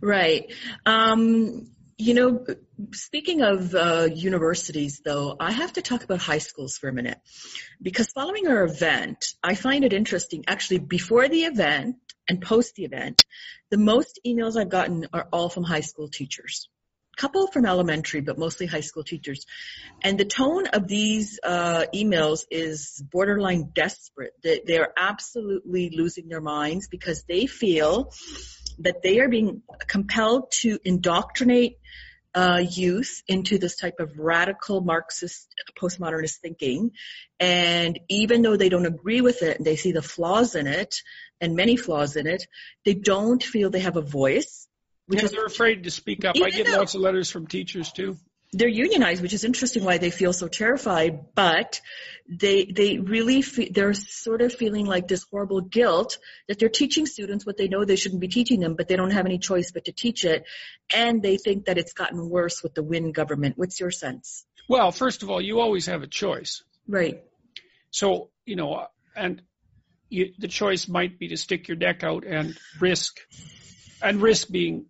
Right. Um, you know, speaking of uh, universities, though, I have to talk about high schools for a minute because following our event, I find it interesting. Actually, before the event and post the event, the most emails I've gotten are all from high school teachers A couple from elementary, but mostly high school teachers. And the tone of these uh, emails is borderline desperate. They, they are absolutely losing their minds because they feel that they are being compelled to indoctrinate uh, youth into this type of radical Marxist postmodernist thinking. And even though they don't agree with it and they see the flaws in it and many flaws in it, they don't feel they have a voice which yeah, they're afraid to speak up. I get though, lots of letters from teachers too. They're unionized, which is interesting why they feel so terrified, but they, they really, fe- they're sort of feeling like this horrible guilt that they're teaching students what they know they shouldn't be teaching them, but they don't have any choice but to teach it. And they think that it's gotten worse with the Wynne government. What's your sense? Well, first of all, you always have a choice. Right. So, you know, and you, the choice might be to stick your neck out and risk, and risk being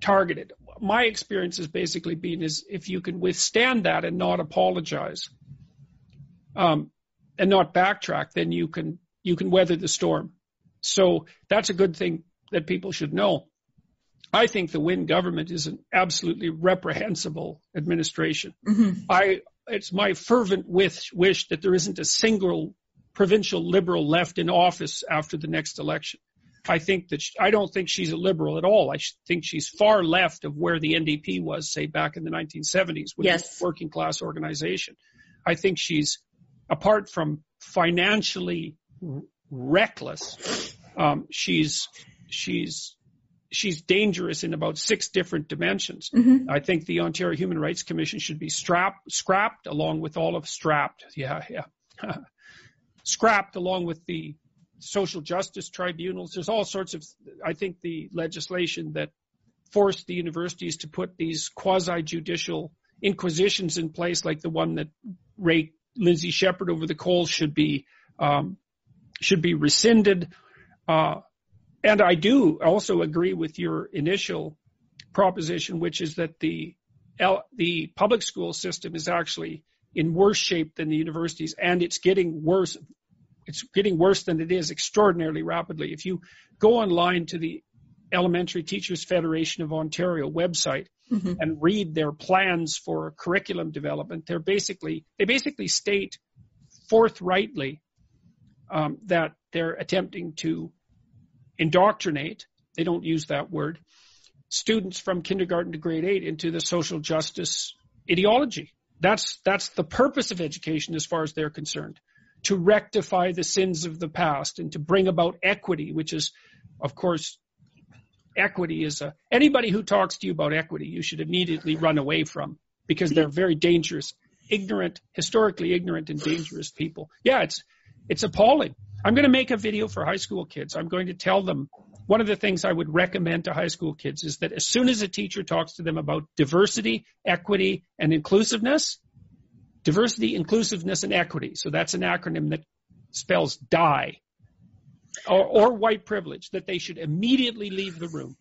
targeted. My experience has basically been is if you can withstand that and not apologize, um, and not backtrack, then you can you can weather the storm. So that's a good thing that people should know. I think the Wynne government is an absolutely reprehensible administration. Mm-hmm. I it's my fervent wish, wish that there isn't a single provincial liberal left in office after the next election. I think that she, I don't think she's a liberal at all. I think she's far left of where the NDP was, say back in the 1970s, with yes. working class organization. I think she's, apart from financially r- reckless, um, she's she's she's dangerous in about six different dimensions. Mm-hmm. I think the Ontario Human Rights Commission should be strapped, scrapped along with all of strapped. Yeah, yeah. scrapped along with the social justice tribunals. There's all sorts of, I think the legislation that forced the universities to put these quasi judicial inquisitions in place, like the one that raped Lindsay Shepherd over the coals, should be um, should be rescinded. Uh, and I do also agree with your initial proposition, which is that the the public school system is actually in worse shape than the universities, and it's getting worse it's getting worse than it is extraordinarily rapidly. If you go online to the Elementary Teachers Federation of Ontario website mm-hmm. and read their plans for curriculum development, they're basically they basically state forthrightly um, that they're attempting to indoctrinate. They don't use that word. Students from kindergarten to grade eight into the social justice ideology. That's that's the purpose of education as far as they're concerned to rectify the sins of the past and to bring about equity, which is, of course, equity is a, anybody who talks to you about equity, you should immediately run away from because they're very dangerous, ignorant, historically ignorant and dangerous people. Yeah, it's, it's appalling. I'm going to make a video for high school kids. I'm going to tell them one of the things I would recommend to high school kids is that as soon as a teacher talks to them about diversity, equity, and inclusiveness, diversity, inclusiveness, and equity. So that's an acronym that spells DIE or, or white privilege, that they should immediately leave the room.